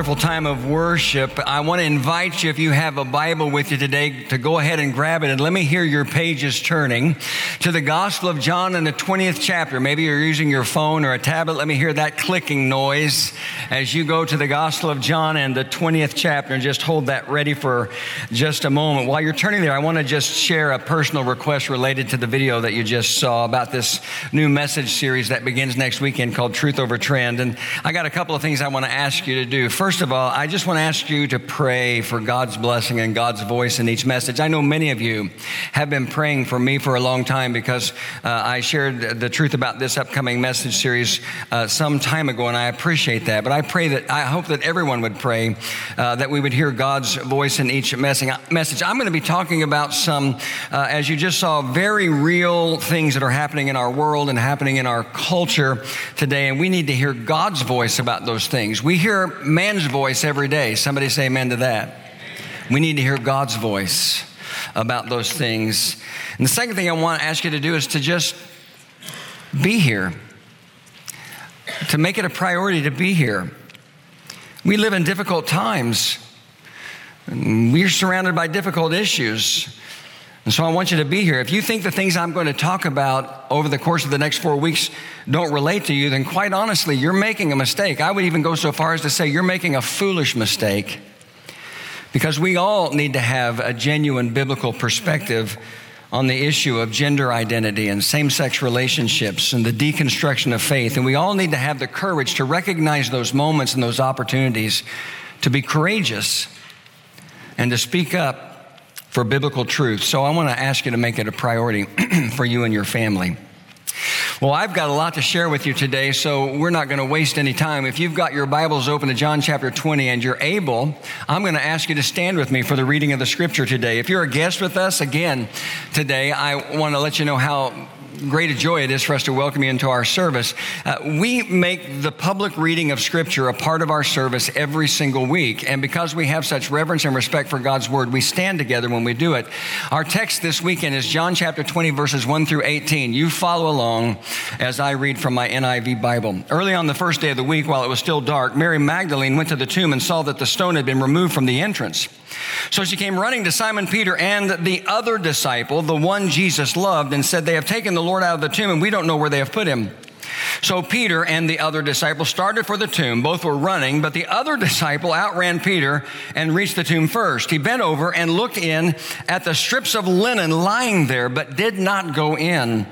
wonderful time of worship. I want to invite you, if you have a Bible with you today, to go ahead and grab it and let me hear your pages turning to the Gospel of John in the 20th chapter. Maybe you're using your phone or a tablet. Let me hear that clicking noise as you go to the Gospel of John and the 20th chapter and just hold that ready for just a moment. While you're turning there, I want to just share a personal request related to the video that you just saw about this new message series that begins next weekend called Truth Over Trend. And I got a couple of things I want to ask you to do. First of all, I just want to ask you to pray for God's blessing and God's voice in each message. I know many of you have been praying for me for a long time because uh, I shared the truth about this upcoming message series uh, some time ago, and I appreciate that. But I pray that, I hope that everyone would pray uh, that we would hear God's voice in each message. I'm going to be talking about some, uh, as you just saw, very real things that are happening in our world and happening in our culture today, and we need to hear God's voice about those things. We hear man's voice every day. Somebody say amen to that. We need to hear God's voice about those things. And the second thing I want to ask you to do is to just be here, to make it a priority to be here. We live in difficult times. We're surrounded by difficult issues. And so I want you to be here. If you think the things I'm going to talk about over the course of the next four weeks don't relate to you, then quite honestly, you're making a mistake. I would even go so far as to say you're making a foolish mistake because we all need to have a genuine biblical perspective on the issue of gender identity and same sex relationships and the deconstruction of faith. And we all need to have the courage to recognize those moments and those opportunities to be courageous and to speak up for biblical truth. So I want to ask you to make it a priority for you and your family. Well, I've got a lot to share with you today, so we're not going to waste any time. If you've got your Bibles open to John chapter 20 and you're able, I'm going to ask you to stand with me for the reading of the scripture today. If you're a guest with us again today, I want to let you know how great a joy it is for us to welcome you into our service. Uh, we make the public reading of Scripture a part of our service every single week. And because we have such reverence and respect for God's Word, we stand together when we do it. Our text this weekend is John chapter 20, verses 1 through 18. You follow along as I read from my NIV Bible. Early on the first day of the week, while it was still dark, Mary Magdalene went to the tomb and saw that the stone had been removed from the entrance. So she came running to Simon Peter and the other disciple, the one Jesus loved, and said, They have taken the Lord out of the tomb, and we don't know where they have put him. So Peter and the other disciple started for the tomb. Both were running, but the other disciple outran Peter and reached the tomb first. He bent over and looked in at the strips of linen lying there, but did not go in.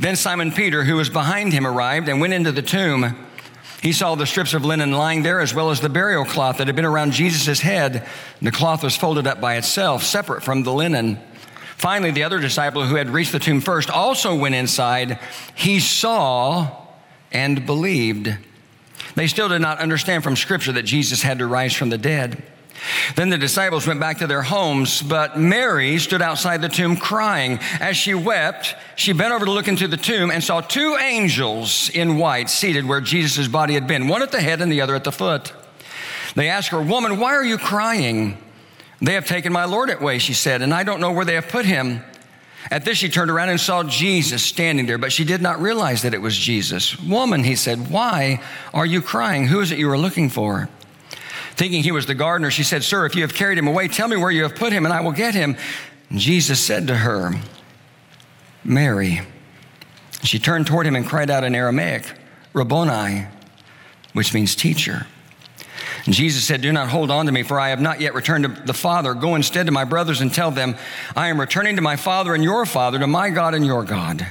Then Simon Peter, who was behind him, arrived and went into the tomb. He saw the strips of linen lying there, as well as the burial cloth that had been around Jesus' head. The cloth was folded up by itself, separate from the linen. Finally, the other disciple who had reached the tomb first also went inside. He saw and believed. They still did not understand from Scripture that Jesus had to rise from the dead. Then the disciples went back to their homes, but Mary stood outside the tomb crying. As she wept, she bent over to look into the tomb and saw two angels in white seated where Jesus' body had been, one at the head and the other at the foot. They asked her, Woman, why are you crying? They have taken my Lord away, she said, and I don't know where they have put him. At this, she turned around and saw Jesus standing there, but she did not realize that it was Jesus. Woman, he said, why are you crying? Who is it you are looking for? Thinking he was the gardener, she said, Sir, if you have carried him away, tell me where you have put him, and I will get him. And Jesus said to her, Mary. She turned toward him and cried out in Aramaic, Rabboni, which means teacher. And Jesus said, Do not hold on to me, for I have not yet returned to the Father. Go instead to my brothers and tell them, I am returning to my Father and your Father, to my God and your God.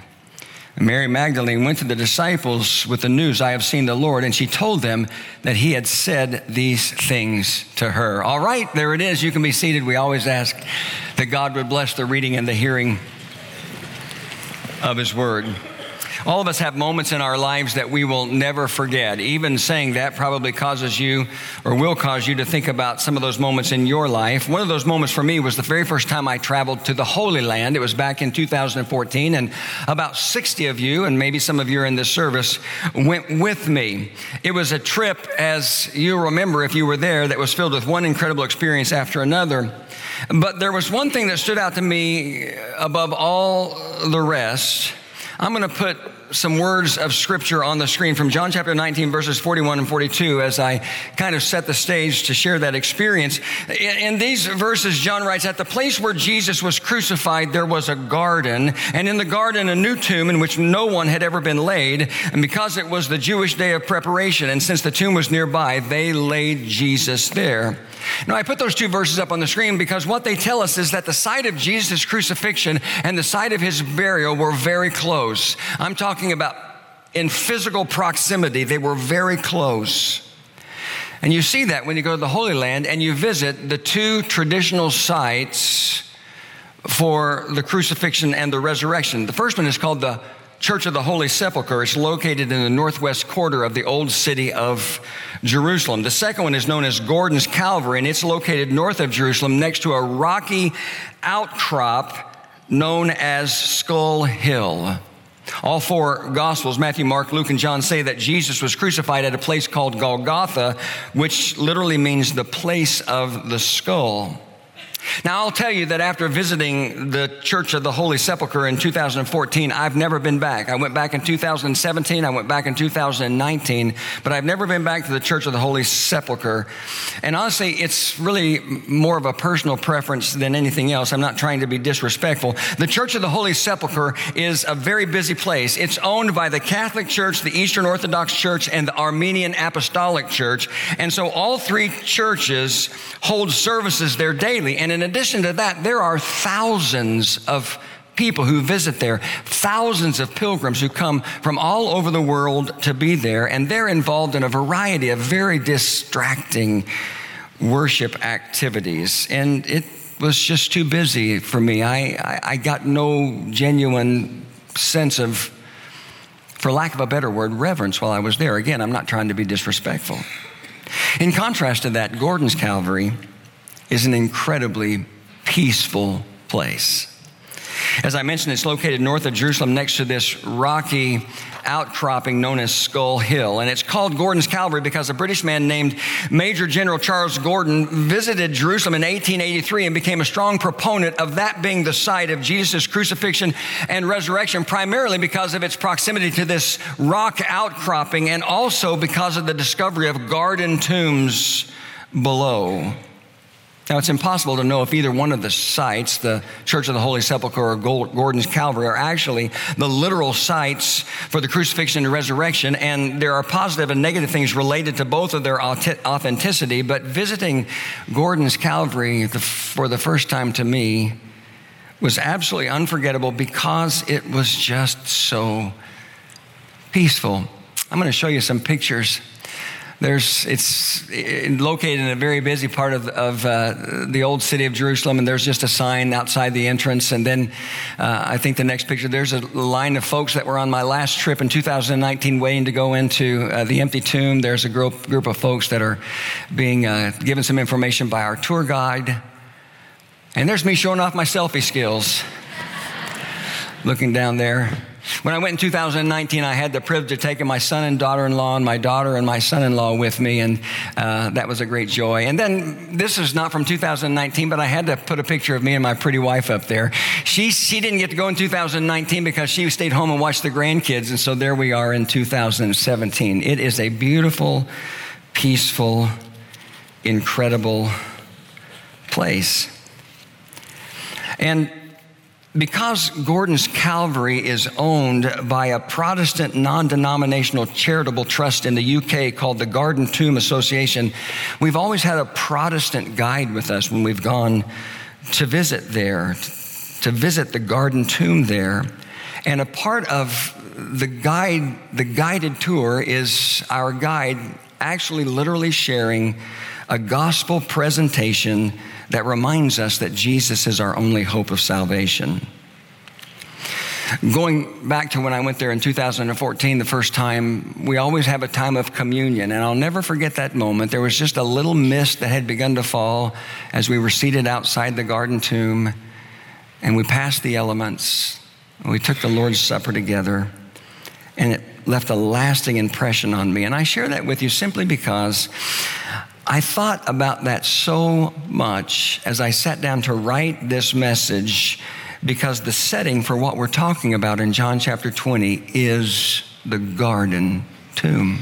Mary Magdalene went to the disciples with the news, I have seen the Lord, and she told them that he had said these things to her. All right, there it is. You can be seated. We always ask that God would bless the reading and the hearing of his word. All of us have moments in our lives that we will never forget. Even saying that probably causes you or will cause you to think about some of those moments in your life. One of those moments for me was the very first time I traveled to the Holy Land. It was back in 2014, and about 60 of you, and maybe some of you are in this service, went with me. It was a trip, as you remember if you were there, that was filled with one incredible experience after another. But there was one thing that stood out to me above all the rest. I'm going to put some words of scripture on the screen from John chapter 19, verses 41 and 42, as I kind of set the stage to share that experience. In these verses, John writes, At the place where Jesus was crucified, there was a garden, and in the garden, a new tomb in which no one had ever been laid. And because it was the Jewish day of preparation, and since the tomb was nearby, they laid Jesus there. Now, I put those two verses up on the screen because what they tell us is that the site of Jesus' crucifixion and the site of his burial were very close. I'm talking about in physical proximity, they were very close. And you see that when you go to the Holy Land and you visit the two traditional sites for the crucifixion and the resurrection. The first one is called the Church of the Holy Sepulchre. It's located in the northwest quarter of the old city of Jerusalem. The second one is known as Gordon's Calvary, and it's located north of Jerusalem next to a rocky outcrop known as Skull Hill. All four Gospels, Matthew, Mark, Luke, and John, say that Jesus was crucified at a place called Golgotha, which literally means the place of the skull. Now, I'll tell you that after visiting the Church of the Holy Sepulchre in 2014, I've never been back. I went back in 2017, I went back in 2019, but I've never been back to the Church of the Holy Sepulchre. And honestly, it's really more of a personal preference than anything else. I'm not trying to be disrespectful. The Church of the Holy Sepulchre is a very busy place. It's owned by the Catholic Church, the Eastern Orthodox Church, and the Armenian Apostolic Church. And so all three churches hold services there daily. And in addition to that, there are thousands of people who visit there, thousands of pilgrims who come from all over the world to be there, and they're involved in a variety of very distracting worship activities. And it was just too busy for me. I, I, I got no genuine sense of, for lack of a better word, reverence while I was there. Again, I'm not trying to be disrespectful. In contrast to that, Gordon's Calvary is an incredibly peaceful place. As I mentioned, it's located north of Jerusalem next to this rocky outcropping known as Skull Hill. And it's called Gordon's Calvary because a British man named Major General Charles Gordon visited Jerusalem in 1883 and became a strong proponent of that being the site of Jesus' crucifixion and resurrection, primarily because of its proximity to this rock outcropping and also because of the discovery of garden tombs below. Now, it's impossible to know if either one of the sites, the Church of the Holy Sepulchre or Gordon's Calvary, are actually the literal sites for the crucifixion and resurrection. And there are positive and negative things related to both of their authenticity. But visiting Gordon's Calvary for the first time to me was absolutely unforgettable because it was just so peaceful. I'm going to show you some pictures there's, it's located in a very busy part of, of uh, the old city of Jerusalem, and there's just a sign outside the entrance. And then uh, I think the next picture, there's a line of folks that were on my last trip in 2019 waiting to go into uh, the empty tomb. There's a group, group of folks that are being uh, given some information by our tour guide. And there's me showing off my selfie skills, looking down there. When I went in 2019, I had the privilege of taking my son and daughter in law and my daughter and my son in law with me, and uh, that was a great joy. And then this is not from 2019, but I had to put a picture of me and my pretty wife up there. She, she didn't get to go in 2019 because she stayed home and watched the grandkids, and so there we are in 2017. It is a beautiful, peaceful, incredible place. And because Gordon's Calvary is owned by a Protestant non denominational charitable trust in the UK called the Garden Tomb Association, we've always had a Protestant guide with us when we've gone to visit there, to visit the Garden Tomb there. And a part of the guide, the guided tour is our guide actually literally sharing a gospel presentation that reminds us that Jesus is our only hope of salvation. Going back to when I went there in 2014, the first time, we always have a time of communion, and I'll never forget that moment. There was just a little mist that had begun to fall as we were seated outside the garden tomb, and we passed the elements. We took the Lord's Supper together, and it left a lasting impression on me. And I share that with you simply because I thought about that so much as I sat down to write this message because the setting for what we're talking about in John chapter 20 is the garden tomb.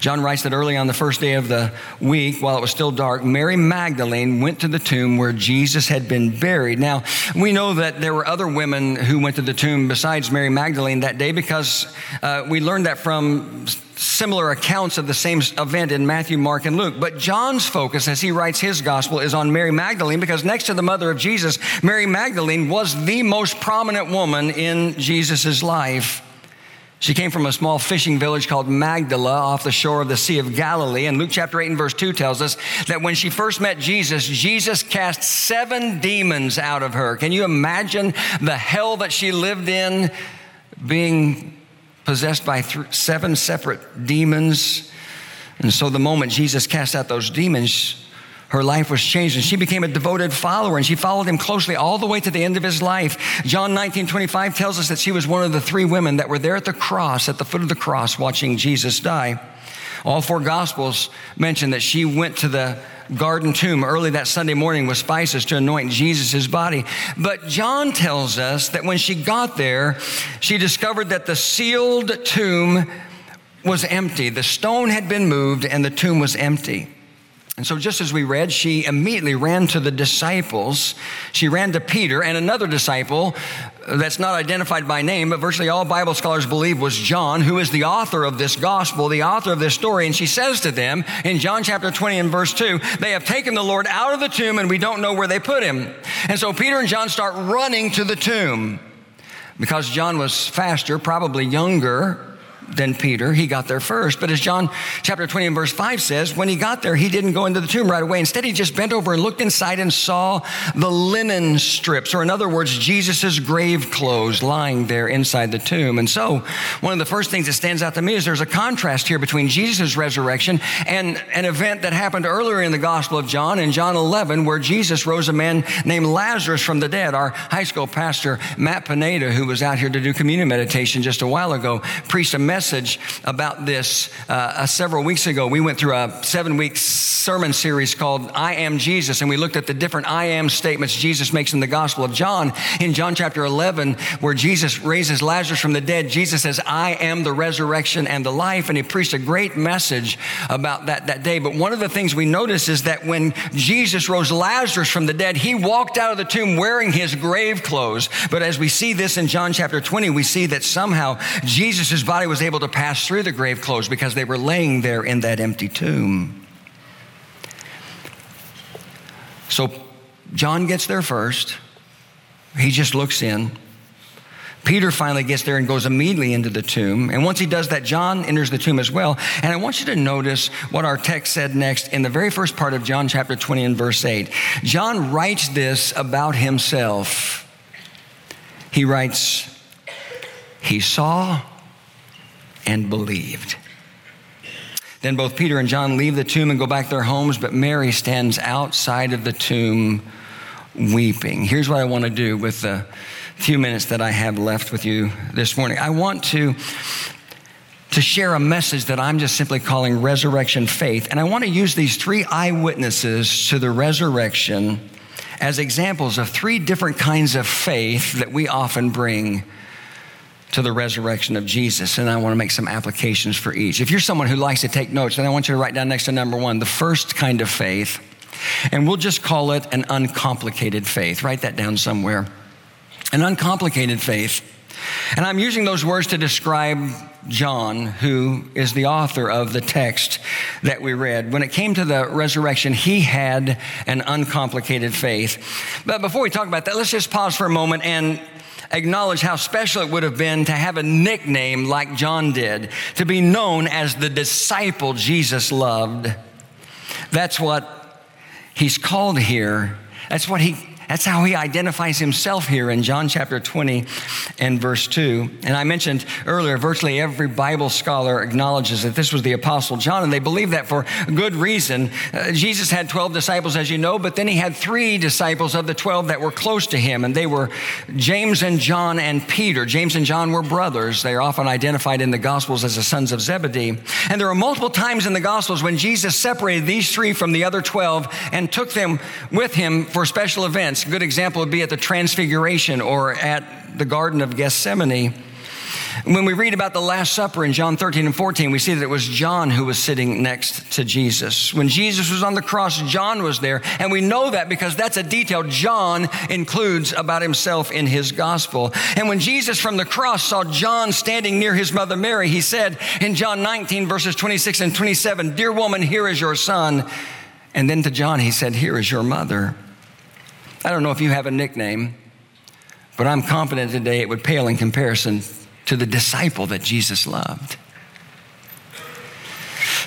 John writes that early on the first day of the week, while it was still dark, Mary Magdalene went to the tomb where Jesus had been buried. Now, we know that there were other women who went to the tomb besides Mary Magdalene that day because uh, we learned that from similar accounts of the same event in Matthew, Mark, and Luke. But John's focus, as he writes his gospel, is on Mary Magdalene because next to the mother of Jesus, Mary Magdalene was the most prominent woman in Jesus' life. She came from a small fishing village called Magdala off the shore of the Sea of Galilee. And Luke chapter 8 and verse 2 tells us that when she first met Jesus, Jesus cast seven demons out of her. Can you imagine the hell that she lived in being possessed by th- seven separate demons? And so the moment Jesus cast out those demons, her life was changed and she became a devoted follower and she followed him closely all the way to the end of his life. John 19 25 tells us that she was one of the three women that were there at the cross, at the foot of the cross, watching Jesus die. All four gospels mention that she went to the garden tomb early that Sunday morning with spices to anoint Jesus' body. But John tells us that when she got there, she discovered that the sealed tomb was empty. The stone had been moved and the tomb was empty. And so, just as we read, she immediately ran to the disciples. She ran to Peter and another disciple that's not identified by name, but virtually all Bible scholars believe was John, who is the author of this gospel, the author of this story. And she says to them in John chapter 20 and verse 2, they have taken the Lord out of the tomb and we don't know where they put him. And so Peter and John start running to the tomb because John was faster, probably younger, than Peter. He got there first. But as John chapter 20 and verse 5 says, when he got there, he didn't go into the tomb right away. Instead, he just bent over and looked inside and saw the linen strips, or in other words, Jesus' grave clothes lying there inside the tomb. And so, one of the first things that stands out to me is there's a contrast here between Jesus' resurrection and an event that happened earlier in the Gospel of John, in John 11, where Jesus rose a man named Lazarus from the dead. Our high school pastor, Matt Pineda, who was out here to do communion meditation just a while ago, preached a message message about this uh, uh, several weeks ago. We went through a seven week sermon series called I Am Jesus, and we looked at the different I am statements Jesus makes in the Gospel of John. In John chapter 11, where Jesus raises Lazarus from the dead, Jesus says, I am the resurrection and the life. And he preached a great message about that that day. But one of the things we notice is that when Jesus rose Lazarus from the dead, he walked out of the tomb wearing his grave clothes. But as we see this in John chapter 20, we see that somehow Jesus' body was able able to pass through the grave clothes because they were laying there in that empty tomb. So John gets there first. He just looks in. Peter finally gets there and goes immediately into the tomb. And once he does that, John enters the tomb as well. And I want you to notice what our text said next in the very first part of John chapter 20 and verse 8. John writes this about himself. He writes, He saw and believed. Then both Peter and John leave the tomb and go back to their homes, but Mary stands outside of the tomb weeping. Here's what I want to do with the few minutes that I have left with you this morning. I want to to share a message that I'm just simply calling resurrection faith. And I want to use these three eyewitnesses to the resurrection as examples of three different kinds of faith that we often bring to the resurrection of Jesus, and I want to make some applications for each. If you're someone who likes to take notes, then I want you to write down next to number one the first kind of faith, and we'll just call it an uncomplicated faith. Write that down somewhere. An uncomplicated faith. And I'm using those words to describe John, who is the author of the text that we read. When it came to the resurrection, he had an uncomplicated faith. But before we talk about that, let's just pause for a moment and acknowledge how special it would have been to have a nickname like John did, to be known as the disciple Jesus loved. That's what he's called here. That's what he that's how he identifies himself here in John chapter 20 and verse 2. And I mentioned earlier, virtually every Bible scholar acknowledges that this was the Apostle John, and they believe that for good reason. Uh, Jesus had 12 disciples, as you know, but then he had three disciples of the 12 that were close to him, and they were James and John and Peter. James and John were brothers. They are often identified in the Gospels as the sons of Zebedee. And there are multiple times in the Gospels when Jesus separated these three from the other 12 and took them with him for special events. A good example would be at the Transfiguration or at the Garden of Gethsemane. When we read about the Last Supper in John 13 and 14, we see that it was John who was sitting next to Jesus. When Jesus was on the cross, John was there. And we know that because that's a detail John includes about himself in his gospel. And when Jesus from the cross saw John standing near his mother Mary, he said in John 19, verses 26 and 27, Dear woman, here is your son. And then to John, he said, Here is your mother. I don't know if you have a nickname, but I'm confident today it would pale in comparison to the disciple that Jesus loved.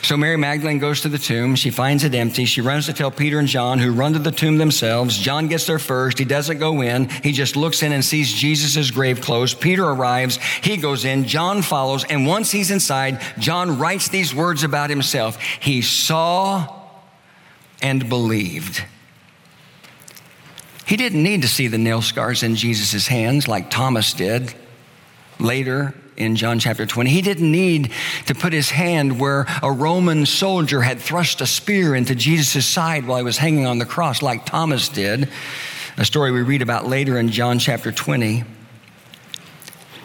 So Mary Magdalene goes to the tomb. She finds it empty. She runs to tell Peter and John, who run to the tomb themselves. John gets there first. He doesn't go in. He just looks in and sees Jesus' grave closed. Peter arrives. He goes in. John follows. And once he's inside, John writes these words about himself He saw and believed. He didn't need to see the nail scars in Jesus' hands like Thomas did later in John chapter 20. He didn't need to put his hand where a Roman soldier had thrust a spear into Jesus' side while he was hanging on the cross, like Thomas did, a story we read about later in John chapter 20.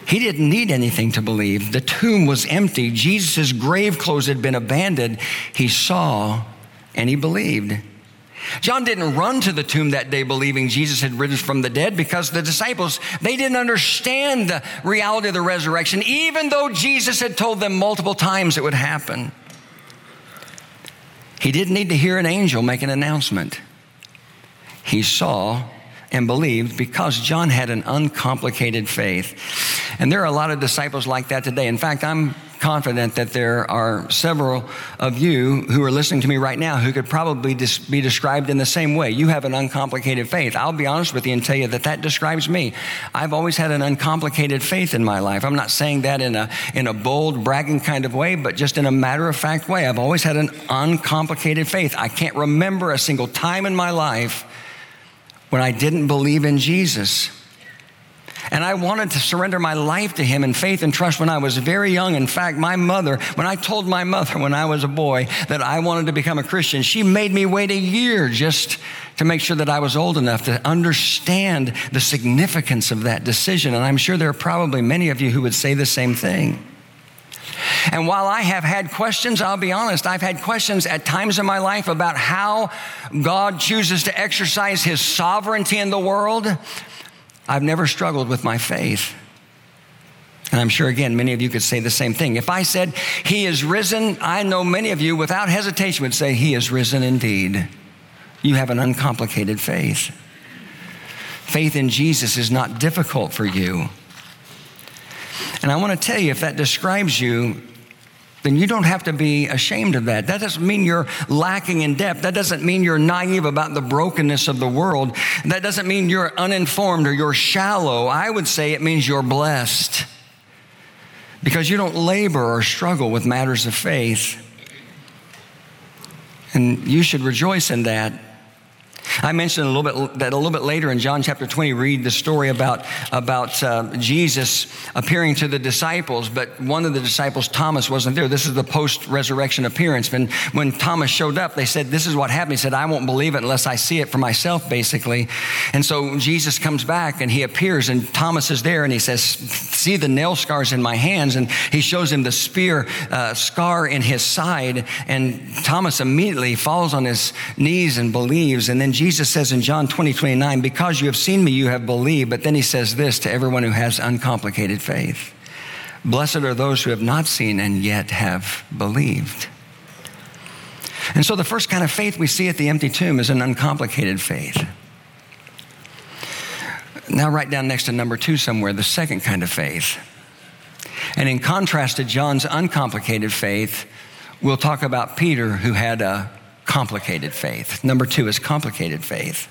He didn't need anything to believe. The tomb was empty. Jesus' grave clothes had been abandoned. He saw and he believed. John didn't run to the tomb that day believing Jesus had risen from the dead because the disciples, they didn't understand the reality of the resurrection, even though Jesus had told them multiple times it would happen. He didn't need to hear an angel make an announcement. He saw and believed because John had an uncomplicated faith. And there are a lot of disciples like that today. In fact, I'm confident that there are several of you who are listening to me right now who could probably be described in the same way. You have an uncomplicated faith. I'll be honest with you and tell you that that describes me. I've always had an uncomplicated faith in my life. I'm not saying that in a, in a bold, bragging kind of way, but just in a matter of fact way. I've always had an uncomplicated faith. I can't remember a single time in my life when I didn't believe in Jesus. And I wanted to surrender my life to Him in faith and trust when I was very young. In fact, my mother, when I told my mother when I was a boy that I wanted to become a Christian, she made me wait a year just to make sure that I was old enough to understand the significance of that decision. And I'm sure there are probably many of you who would say the same thing. And while I have had questions, I'll be honest, I've had questions at times in my life about how God chooses to exercise his sovereignty in the world. I've never struggled with my faith. And I'm sure, again, many of you could say the same thing. If I said, He is risen, I know many of you without hesitation would say, He is risen indeed. You have an uncomplicated faith. Faith in Jesus is not difficult for you. And I want to tell you, if that describes you, then you don't have to be ashamed of that. That doesn't mean you're lacking in depth. That doesn't mean you're naive about the brokenness of the world. That doesn't mean you're uninformed or you're shallow. I would say it means you're blessed because you don't labor or struggle with matters of faith. And you should rejoice in that. I mentioned a little bit that a little bit later in John chapter 20, read the story about, about uh, Jesus appearing to the disciples, but one of the disciples, Thomas, wasn't there. This is the post resurrection appearance. When, when Thomas showed up, they said, This is what happened. He said, I won't believe it unless I see it for myself, basically. And so Jesus comes back and he appears, and Thomas is there, and he says, See the nail scars in my hands. And he shows him the spear uh, scar in his side. And Thomas immediately falls on his knees and believes. And then Jesus says in John 20, 29, because you have seen me, you have believed. But then he says this to everyone who has uncomplicated faith Blessed are those who have not seen and yet have believed. And so the first kind of faith we see at the empty tomb is an uncomplicated faith. Now, write down next to number two somewhere the second kind of faith. And in contrast to John's uncomplicated faith, we'll talk about Peter, who had a complicated faith. Number two is complicated faith.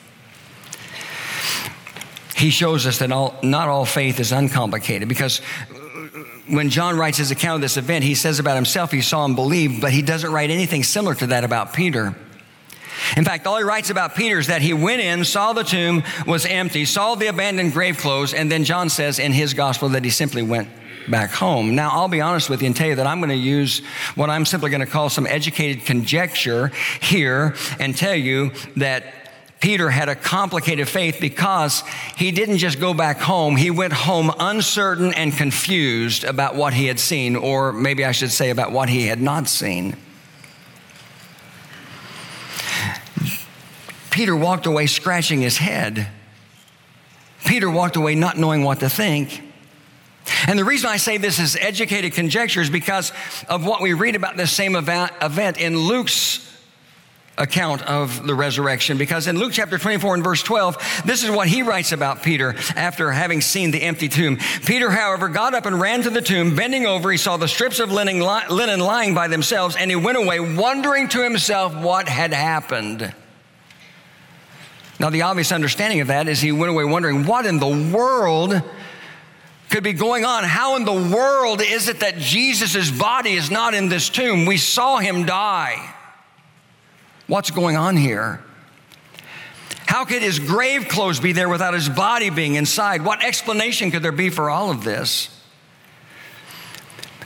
He shows us that all, not all faith is uncomplicated because when John writes his account of this event, he says about himself he saw and believed, but he doesn't write anything similar to that about Peter. In fact, all he writes about Peter is that he went in, saw the tomb was empty, saw the abandoned grave clothes, and then John says in his gospel that he simply went back home. Now, I'll be honest with you and tell you that I'm going to use what I'm simply going to call some educated conjecture here and tell you that Peter had a complicated faith because he didn't just go back home. He went home uncertain and confused about what he had seen, or maybe I should say about what he had not seen. Peter walked away scratching his head. Peter walked away not knowing what to think. And the reason I say this is educated conjecture is because of what we read about this same event in Luke's account of the resurrection. Because in Luke chapter 24 and verse 12, this is what he writes about Peter after having seen the empty tomb. Peter, however, got up and ran to the tomb. Bending over, he saw the strips of linen, linen lying by themselves, and he went away, wondering to himself what had happened. Now, the obvious understanding of that is he went away wondering, what in the world could be going on? How in the world is it that Jesus' body is not in this tomb? We saw him die. What's going on here? How could his grave clothes be there without his body being inside? What explanation could there be for all of this?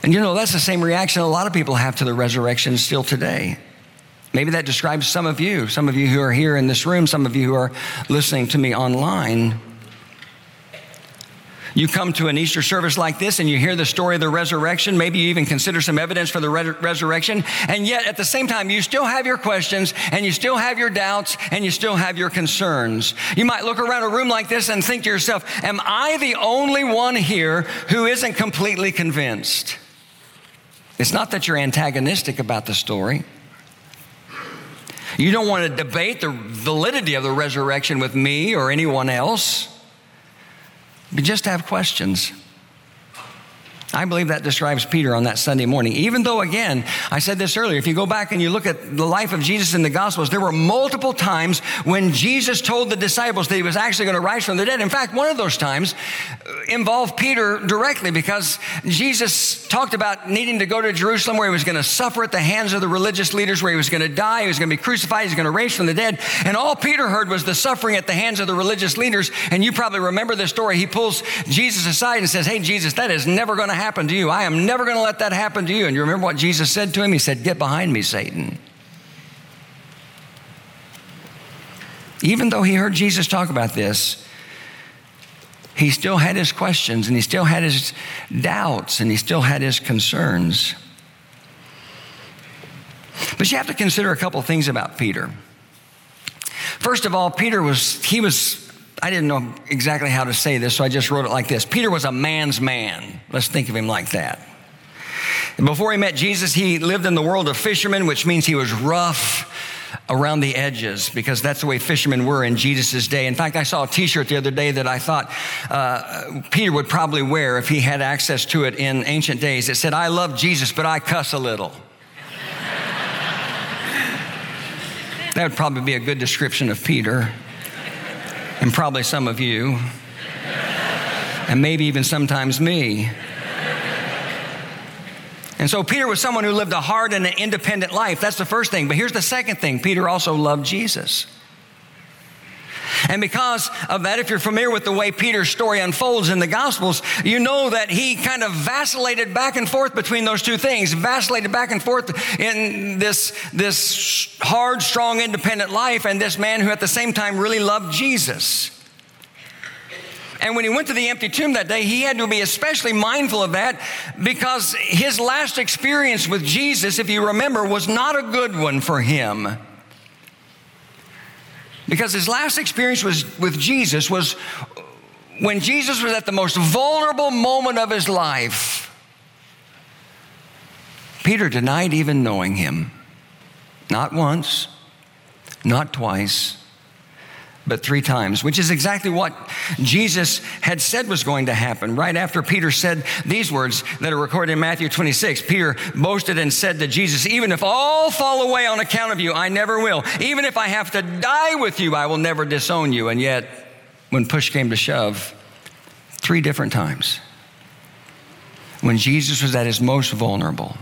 And you know, that's the same reaction a lot of people have to the resurrection still today. Maybe that describes some of you, some of you who are here in this room, some of you who are listening to me online. You come to an Easter service like this and you hear the story of the resurrection. Maybe you even consider some evidence for the re- resurrection. And yet, at the same time, you still have your questions and you still have your doubts and you still have your concerns. You might look around a room like this and think to yourself, Am I the only one here who isn't completely convinced? It's not that you're antagonistic about the story. You don't want to debate the validity of the resurrection with me or anyone else. Just have questions. I believe that describes Peter on that Sunday morning. Even though, again, I said this earlier, if you go back and you look at the life of Jesus in the Gospels, there were multiple times when Jesus told the disciples that he was actually going to rise from the dead. In fact, one of those times uh, involved Peter directly because Jesus talked about needing to go to Jerusalem where he was going to suffer at the hands of the religious leaders, where he was going to die, he was going to be crucified, he was going to rise from the dead. And all Peter heard was the suffering at the hands of the religious leaders. And you probably remember this story. He pulls Jesus aside and says, Hey, Jesus, that is never going to happen happen to you. I am never going to let that happen to you. And you remember what Jesus said to him? He said, Get behind me, Satan. Even though he heard Jesus talk about this, he still had his questions and he still had his doubts and he still had his concerns. But you have to consider a couple things about Peter. First of all, Peter was, he was I didn't know exactly how to say this, so I just wrote it like this Peter was a man's man. Let's think of him like that. Before he met Jesus, he lived in the world of fishermen, which means he was rough around the edges because that's the way fishermen were in Jesus' day. In fact, I saw a t shirt the other day that I thought uh, Peter would probably wear if he had access to it in ancient days. It said, I love Jesus, but I cuss a little. that would probably be a good description of Peter and probably some of you, and maybe even sometimes me. And so Peter was someone who lived a hard and an independent life. That's the first thing. But here's the second thing Peter also loved Jesus. And because of that, if you're familiar with the way Peter's story unfolds in the Gospels, you know that he kind of vacillated back and forth between those two things, vacillated back and forth in this, this hard, strong, independent life, and this man who at the same time really loved Jesus. And when he went to the empty tomb that day, he had to be especially mindful of that because his last experience with Jesus, if you remember, was not a good one for him. Because his last experience was, with Jesus was when Jesus was at the most vulnerable moment of his life. Peter denied even knowing him. Not once, not twice, but three times, which is exactly what Jesus had said was going to happen. Right after Peter said these words that are recorded in Matthew 26, Peter boasted and said to Jesus, Even if all fall away on account of you, I never will. Even if I have to die with you, I will never disown you. And yet, when push came to shove, three different times, when Jesus was at his most vulnerable,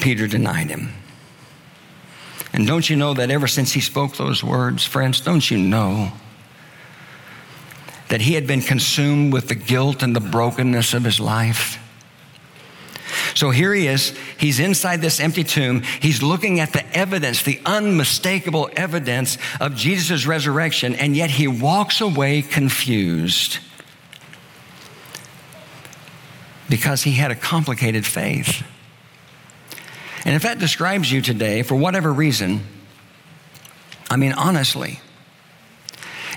Peter denied him. And don't you know that ever since he spoke those words, friends, don't you know that he had been consumed with the guilt and the brokenness of his life? So here he is. He's inside this empty tomb. He's looking at the evidence, the unmistakable evidence of Jesus' resurrection, and yet he walks away confused because he had a complicated faith. And if that describes you today, for whatever reason, I mean, honestly,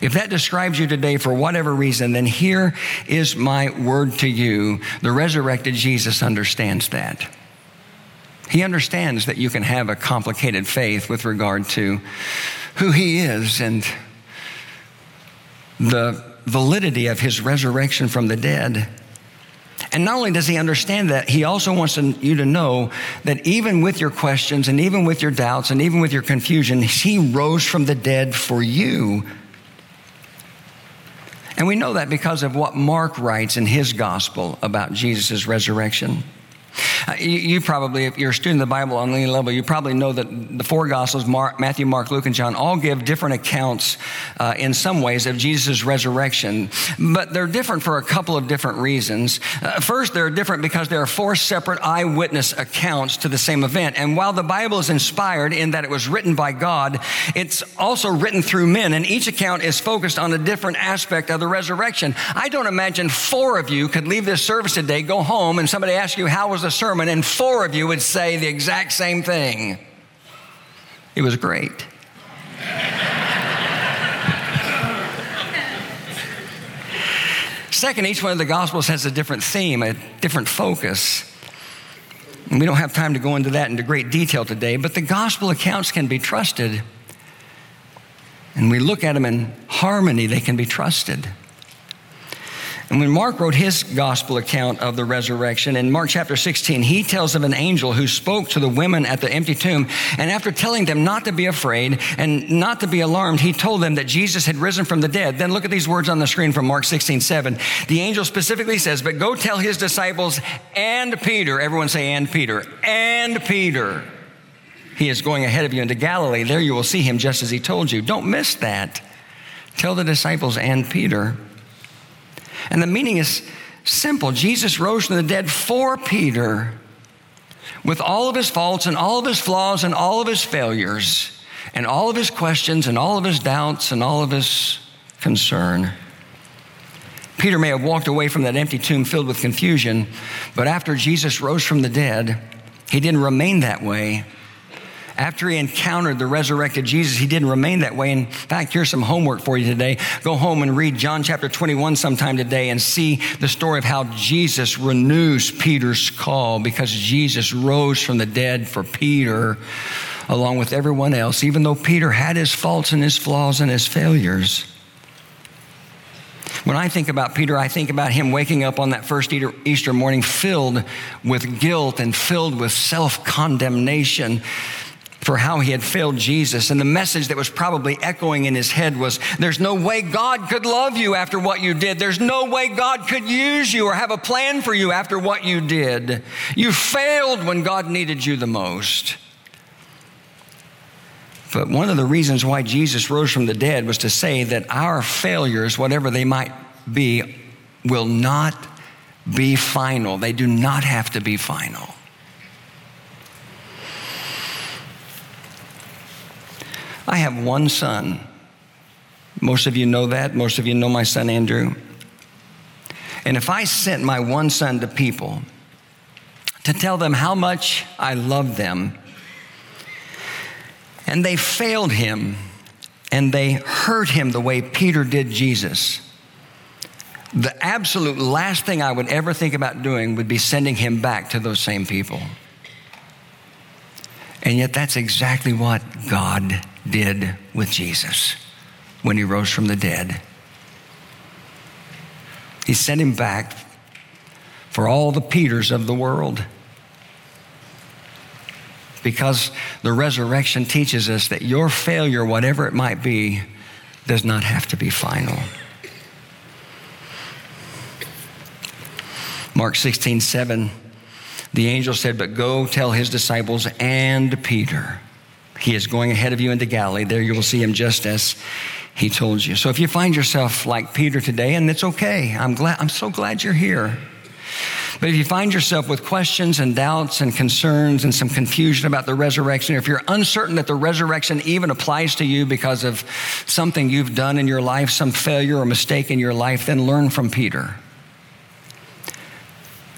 if that describes you today for whatever reason, then here is my word to you. The resurrected Jesus understands that. He understands that you can have a complicated faith with regard to who he is and the validity of his resurrection from the dead. And not only does he understand that, he also wants you to know that even with your questions and even with your doubts and even with your confusion, he rose from the dead for you and we know that because of what Mark writes in his gospel about Jesus' resurrection. Uh, you, probably, if you're a student of the Bible on any level, you probably know that the four Gospels, Mark, Matthew, Mark, Luke, and John, all give different accounts uh, in some ways of Jesus' resurrection. But they're different for a couple of different reasons. Uh, first, they're different because there are four separate eyewitness accounts to the same event. And while the Bible is inspired in that it was written by God, it's also written through men, and each account is focused on a different aspect of the resurrection. I don't imagine four of you could leave this service today, go home, and somebody asks you, How was the sermon? sermon, and four of you would say the exact same thing. It was great. Second, each one of the Gospels has a different theme, a different focus. And we don't have time to go into that into great detail today, but the Gospel accounts can be trusted. And we look at them in harmony, they can be trusted. And when Mark wrote his gospel account of the resurrection, in Mark chapter 16, he tells of an angel who spoke to the women at the empty tomb. And after telling them not to be afraid and not to be alarmed, he told them that Jesus had risen from the dead. Then look at these words on the screen from Mark 16, 7. The angel specifically says, But go tell his disciples and Peter, everyone say, and Peter, and Peter. He is going ahead of you into Galilee. There you will see him just as he told you. Don't miss that. Tell the disciples and Peter. And the meaning is simple Jesus rose from the dead for Peter with all of his faults and all of his flaws and all of his failures and all of his questions and all of his doubts and all of his concern. Peter may have walked away from that empty tomb filled with confusion, but after Jesus rose from the dead, he didn't remain that way. After he encountered the resurrected Jesus, he didn't remain that way. In fact, here's some homework for you today. Go home and read John chapter 21 sometime today and see the story of how Jesus renews Peter's call because Jesus rose from the dead for Peter along with everyone else, even though Peter had his faults and his flaws and his failures. When I think about Peter, I think about him waking up on that first Easter morning filled with guilt and filled with self condemnation for how he had failed Jesus. And the message that was probably echoing in his head was there's no way God could love you after what you did. There's no way God could use you or have a plan for you after what you did. You failed when God needed you the most. But one of the reasons why Jesus rose from the dead was to say that our failures, whatever they might be, will not be final. They do not have to be final. I have one son. Most of you know that. Most of you know my son, Andrew. And if I sent my one son to people to tell them how much I love them, and they failed him and they hurt him the way Peter did Jesus, the absolute last thing I would ever think about doing would be sending him back to those same people. And yet, that's exactly what God did with Jesus when he rose from the dead. He sent him back for all the Peters of the world. Because the resurrection teaches us that your failure, whatever it might be, does not have to be final. Mark 16, 7, the angel said, But go tell his disciples and Peter he is going ahead of you into Galilee. There you will see him just as he told you. So if you find yourself like Peter today, and it's okay, I'm glad, I'm so glad you're here. But if you find yourself with questions and doubts and concerns and some confusion about the resurrection, if you're uncertain that the resurrection even applies to you because of something you've done in your life, some failure or mistake in your life, then learn from Peter.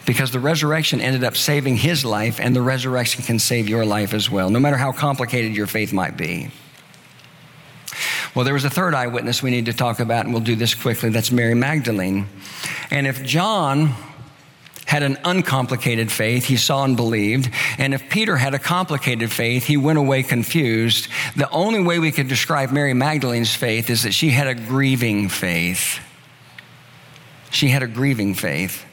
Because the resurrection ended up saving his life, and the resurrection can save your life as well, no matter how complicated your faith might be. Well, there was a third eyewitness we need to talk about, and we'll do this quickly. That's Mary Magdalene. And if John had an uncomplicated faith, he saw and believed. And if Peter had a complicated faith, he went away confused. The only way we could describe Mary Magdalene's faith is that she had a grieving faith. She had a grieving faith.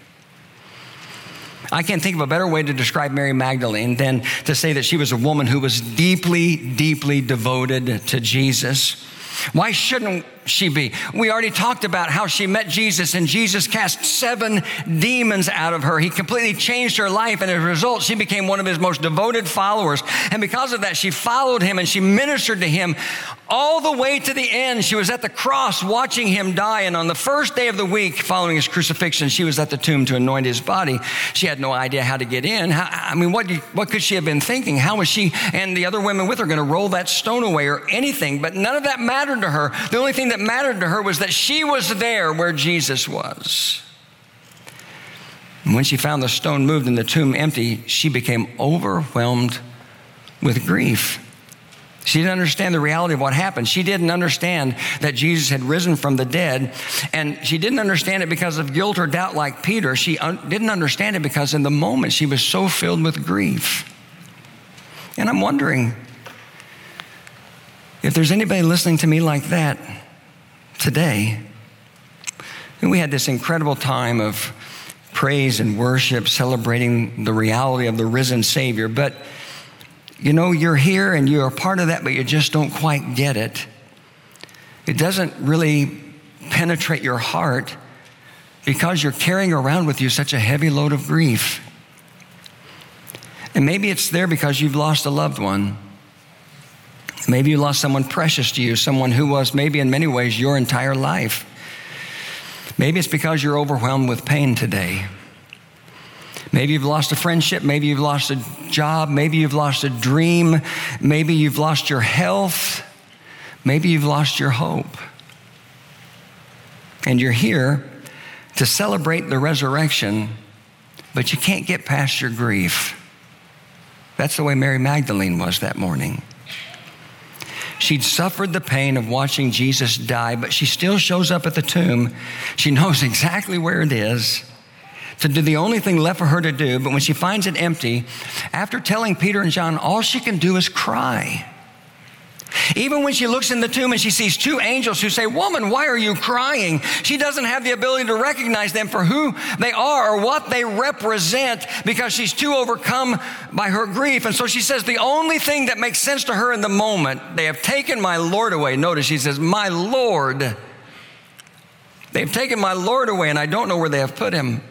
I can't think of a better way to describe Mary Magdalene than to say that she was a woman who was deeply, deeply devoted to Jesus. Why shouldn't she be? We already talked about how she met Jesus and Jesus cast seven demons out of her. He completely changed her life, and as a result, she became one of his most devoted followers. And because of that, she followed him and she ministered to him all the way to the end. She was at the cross watching him die. And on the first day of the week following his crucifixion, she was at the tomb to anoint his body. She had no idea how to get in. How, I mean, what, what could she have been thinking? How was she and the other women with her going to roll that stone away or anything? But none of that mattered to her. The only thing that mattered to her was that she was there where Jesus was. And when she found the stone moved and the tomb empty, she became overwhelmed with grief. She didn't understand the reality of what happened. She didn't understand that Jesus had risen from the dead. And she didn't understand it because of guilt or doubt like Peter. She un- didn't understand it because in the moment she was so filled with grief. And I'm wondering if there's anybody listening to me like that today. And we had this incredible time of praise and worship, celebrating the reality of the risen Savior. But you know, you're here and you're a part of that, but you just don't quite get it. It doesn't really penetrate your heart because you're carrying around with you such a heavy load of grief. And maybe it's there because you've lost a loved one. Maybe you lost someone precious to you, someone who was maybe in many ways your entire life. Maybe it's because you're overwhelmed with pain today. Maybe you've lost a friendship. Maybe you've lost a job. Maybe you've lost a dream. Maybe you've lost your health. Maybe you've lost your hope. And you're here to celebrate the resurrection, but you can't get past your grief. That's the way Mary Magdalene was that morning. She'd suffered the pain of watching Jesus die, but she still shows up at the tomb. She knows exactly where it is to do the only thing left for her to do. But when she finds it empty, after telling Peter and John, all she can do is cry. Even when she looks in the tomb and she sees two angels who say, Woman, why are you crying? She doesn't have the ability to recognize them for who they are or what they represent because she's too overcome by her grief. And so she says, The only thing that makes sense to her in the moment, they have taken my Lord away. Notice she says, My Lord. They've taken my Lord away, and I don't know where they have put him.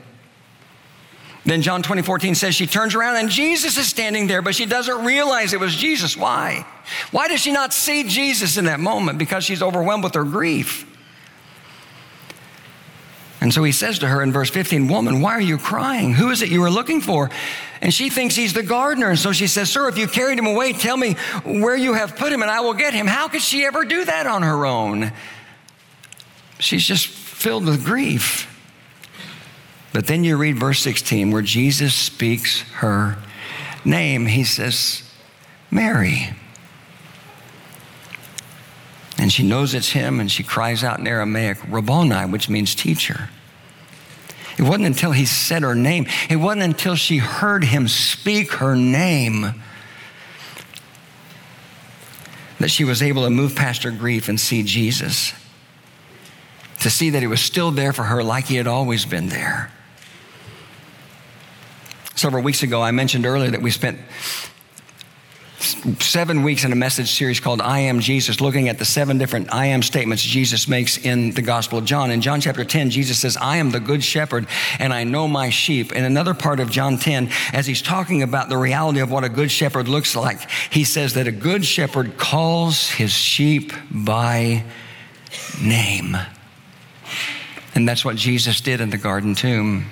Then John 20, 14 says she turns around and Jesus is standing there, but she doesn't realize it was Jesus. Why? Why does she not see Jesus in that moment? Because she's overwhelmed with her grief. And so he says to her in verse 15, Woman, why are you crying? Who is it you are looking for? And she thinks he's the gardener. And so she says, Sir, if you carried him away, tell me where you have put him and I will get him. How could she ever do that on her own? She's just filled with grief. But then you read verse 16 where Jesus speaks her name. He says, Mary. And she knows it's him and she cries out in Aramaic, Rabboni, which means teacher. It wasn't until he said her name, it wasn't until she heard him speak her name that she was able to move past her grief and see Jesus. To see that he was still there for her like he had always been there. Several weeks ago, I mentioned earlier that we spent seven weeks in a message series called I Am Jesus, looking at the seven different I am statements Jesus makes in the Gospel of John. In John chapter 10, Jesus says, I am the good shepherd and I know my sheep. In another part of John 10, as he's talking about the reality of what a good shepherd looks like, he says that a good shepherd calls his sheep by name. And that's what Jesus did in the garden tomb.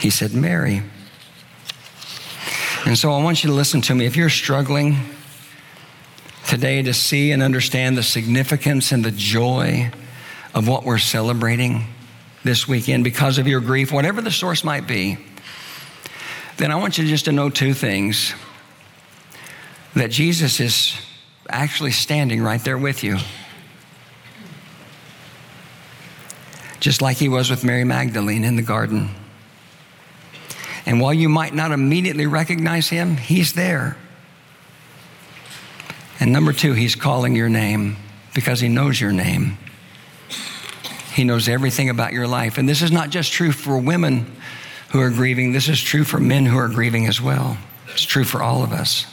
He said, Mary. And so I want you to listen to me. If you're struggling today to see and understand the significance and the joy of what we're celebrating this weekend because of your grief, whatever the source might be, then I want you just to know two things that Jesus is actually standing right there with you. Just like he was with Mary Magdalene in the garden. And while you might not immediately recognize him, he's there. And number two, he's calling your name because he knows your name. He knows everything about your life. And this is not just true for women who are grieving, this is true for men who are grieving as well. It's true for all of us.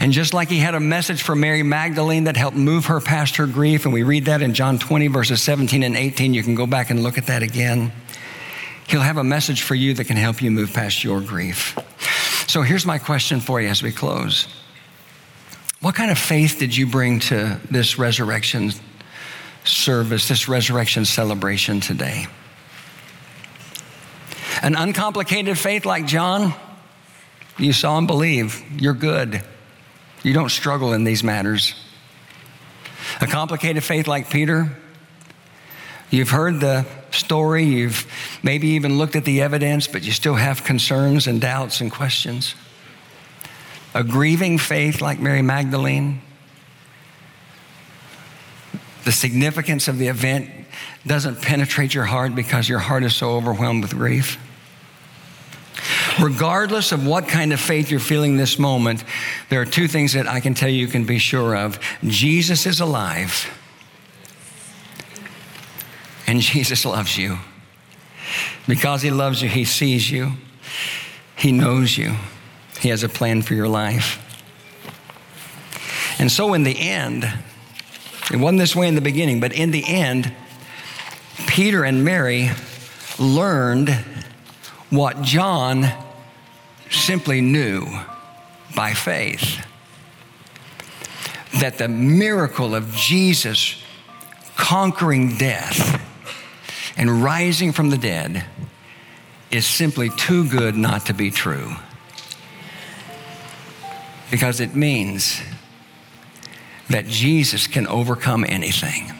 And just like he had a message for Mary Magdalene that helped move her past her grief, and we read that in John 20, verses 17 and 18, you can go back and look at that again. He'll have a message for you that can help you move past your grief. So here's my question for you as we close What kind of faith did you bring to this resurrection service, this resurrection celebration today? An uncomplicated faith like John? You saw and believe. You're good. You don't struggle in these matters. A complicated faith like Peter? You've heard the story, you've maybe even looked at the evidence, but you still have concerns and doubts and questions. A grieving faith like Mary Magdalene? The significance of the event doesn't penetrate your heart because your heart is so overwhelmed with grief. Regardless of what kind of faith you're feeling this moment, there are two things that I can tell you you can be sure of Jesus is alive, and Jesus loves you. Because he loves you, he sees you, he knows you, he has a plan for your life. And so, in the end, it wasn't this way in the beginning, but in the end, Peter and Mary learned what John simply knew by faith that the miracle of Jesus conquering death and rising from the dead is simply too good not to be true. Because it means that Jesus can overcome anything.